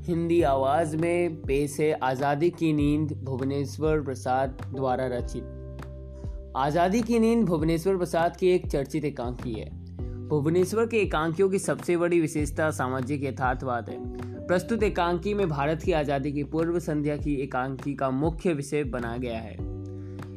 हिंदी आवाज़ में पेश है आज़ादी की नींद भुवनेश्वर प्रसाद द्वारा रचित। आज़ादी की नींद भुवनेश्वर प्रसाद की एक चर्चित एकांकी है। भुवनेश्वर के एकांकियों की सबसे बड़ी विशेषता सामाजिक यथार्थवाद है। प्रस्तुत एकांकी में भारत की आज़ादी की पूर्व संध्या की एकांकी का मुख्य विषय बनाया गया है।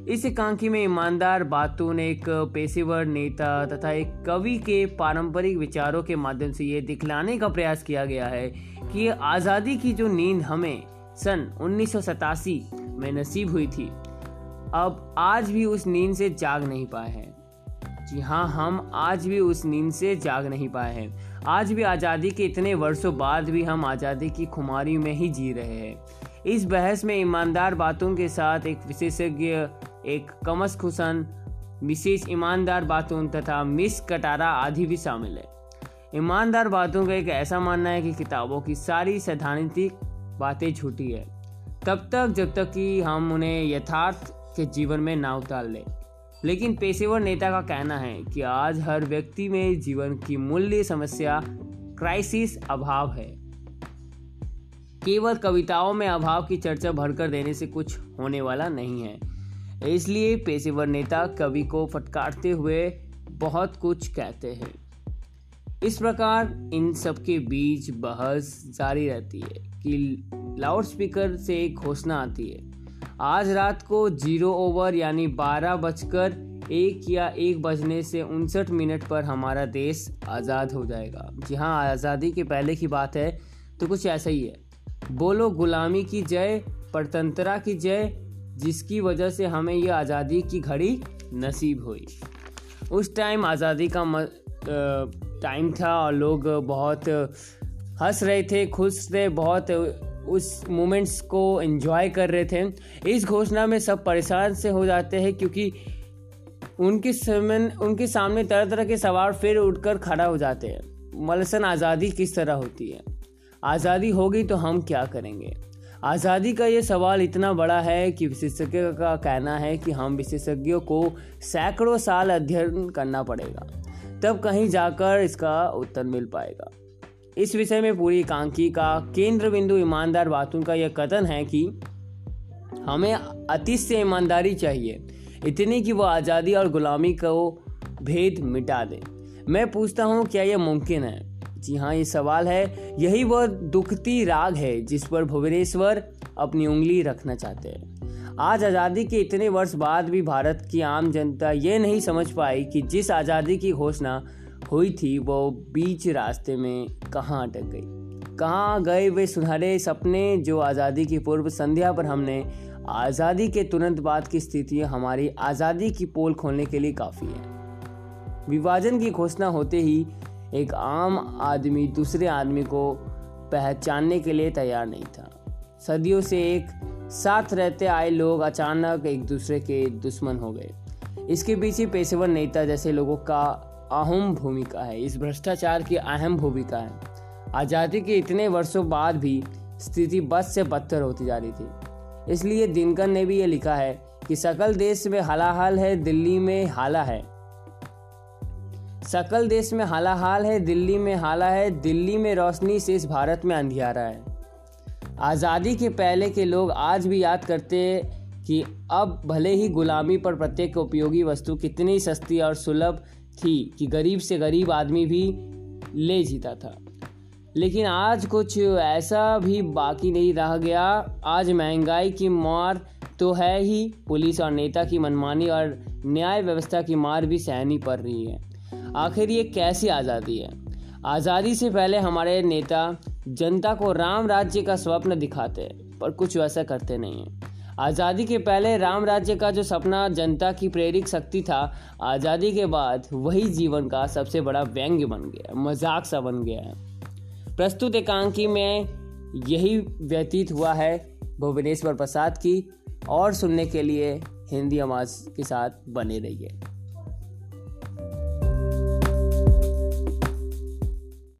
इस एकांकी में ईमानदार, बातून एक पेशेवर नेता तथा एक कवि के पारंपरिक विचारों के माध्यम से ये दिखलाने का प्रयास किया गया है कि आज़ादी की जो नींद हमें सन उन्नीस सौ सतासी में नसीब हुई थी, अब आज भी उस नींद से जाग नहीं पाए हैं। जी हाँ हम आज भी उस नींद से जाग नहीं पाए हैं। आज भी आज़ादी के इतने वर्षों बाद भी हम आज़ादी की खुमारी में ही जी रहे हैं। इस बहस में ईमानदार बातों के साथ एक विशेषज्ञ एक कमस खुसन, विशेष ईमानदार बातों तथा मिस कटारा आदि भी शामिल है। ईमानदार बातों का एक ऐसा मानना है कि किताबों की सारी सैद्धांतिक बातें झूठी है। तब तक, जब तक कि हम उन्हें यथार्थ के जीवन में ना उतार लें। लेकिन पेशेवर नेता का कहना है कि आज हर व्यक्ति में जीवन की मूल्य समस्या, क्राइसिस अभाव है। केवल कविताओं में अभाव की चर्चा भरकर देने से कुछ होने वाला नहीं है। इसलिए पेशेवर नेता कवि को फटकारते हुए बहुत कुछ कहते हैं। इस प्रकार इन सब के बीच बहस जारी रहती है कि लाउड स्पीकर से एक घोषणा आती है। आज रात को ज़ीरो ओवर यानी बारह बजकर एक या एक बजने से उनसठ मिनट पर हमारा देश आज़ाद हो जाएगा। जी हाँ आज़ादी के पहले की बात है तो कुछ ऐसा ही है। बोलो, गुलामी की जय, परतंत्रा की जय जिसकी वजह से हमें ये आज़ादी की घड़ी नसीब हुई। उस टाइम आज़ादी का टाइम था और लोग बहुत हंस रहे थे, खुश थे, बहुत उस मोमेंट्स को एंजॉय कर रहे थे। इस घोषणा में सब परेशान से हो जाते हैं क्योंकि उनके समय उनके सामने तरह तरह के सवाल फिर उठकर खड़ा हो जाते हैं। मलसन, आज़ादी किस तरह होती है? आज़ादी होगी तो हम क्या करेंगे? आज़ादी का ये सवाल इतना बड़ा है कि विशेषज्ञ का कहना है कि हम विशेषज्ञों को सैकड़ों साल अध्ययन करना पड़ेगा, तब कहीं जाकर इसका उत्तर मिल पाएगा। इस विषय में पूरी कांकी का केंद्र बिंदु ईमानदार बातों का यह कथन है कि हमें अति से ईमानदारी चाहिए, इतनी कि वो आज़ादी और गुलामी को भेद मिटा दे। मैं पूछता हूँ, क्या यह मुमकिन है? जी हाँ ये सवाल है। यही वह दुखती राग है जिस पर भुवनेश्वर अपनी उंगली रखना चाहते हैं। आज आज़ादी के इतने वर्ष बाद भी भारत की आम जनता ये नहीं समझ पाई कि जिस आज़ादी की घोषणा हुई थी, वो बीच रास्ते में कहाँ अटक गई। कहाँ गए वे सुनहरे सपने जो आज़ादी की पूर्व संध्या पर हमने। आज़ादी के तुरंत बाद की स्थिति हमारी आज़ादी की पोल खोलने के लिए काफ़ी है। विभाजन की घोषणा होते ही एक आम आदमी दूसरे आदमी को पहचानने के लिए तैयार नहीं था। सदियों से एक साथ रहते आए लोग अचानक एक दूसरे के दुश्मन हो गए। इसके पीछे पेशेवर नेता जैसे लोगों का अहम भूमिका है। इस भ्रष्टाचार की अहम भूमिका है। आज़ादी के इतने वर्षों बाद भी स्थिति बस से बदतर होती जा रही थी। इसलिए दिनकर ने भी ये लिखा है कि सकल देश में हलाहल है, दिल्ली में हाला है। सकल देश में हाला हाल है, दिल्ली में हाला है, दिल्ली में रोशनी से इस भारत में अंधियारा है। आज़ादी के पहले के लोग आज भी याद करते कि अब भले ही गुलामी पर प्रत्येक उपयोगी वस्तु कितनी सस्ती और सुलभ थी कि गरीब से गरीब आदमी भी ले जीता था। लेकिन आज कुछ ऐसा भी बाकी नहीं रह गया। आज महँगाई की मार तो है ही, पुलिस और नेता की मनमानी और न्याय व्यवस्था की मार भी सहनी पड़ रही है। आखिर ये कैसी आज़ादी है? आज़ादी से पहले हमारे नेता जनता को राम राज्य का स्वप्न दिखाते हैं पर कुछ वैसा करते नहीं हैं। आज़ादी के पहले राम राज्य का जो सपना जनता की प्रेरित शक्ति था, आज़ादी के बाद वही जीवन का सबसे बड़ा व्यंग्य बन गया, मज़ाक सा बन गया है। प्रस्तुत एकांकी में यही व्यतीत हुआ है भुवनेश्वर प्रसाद की, और सुनने के लिए हिंदी आवाज़ के साथ बने रहिए।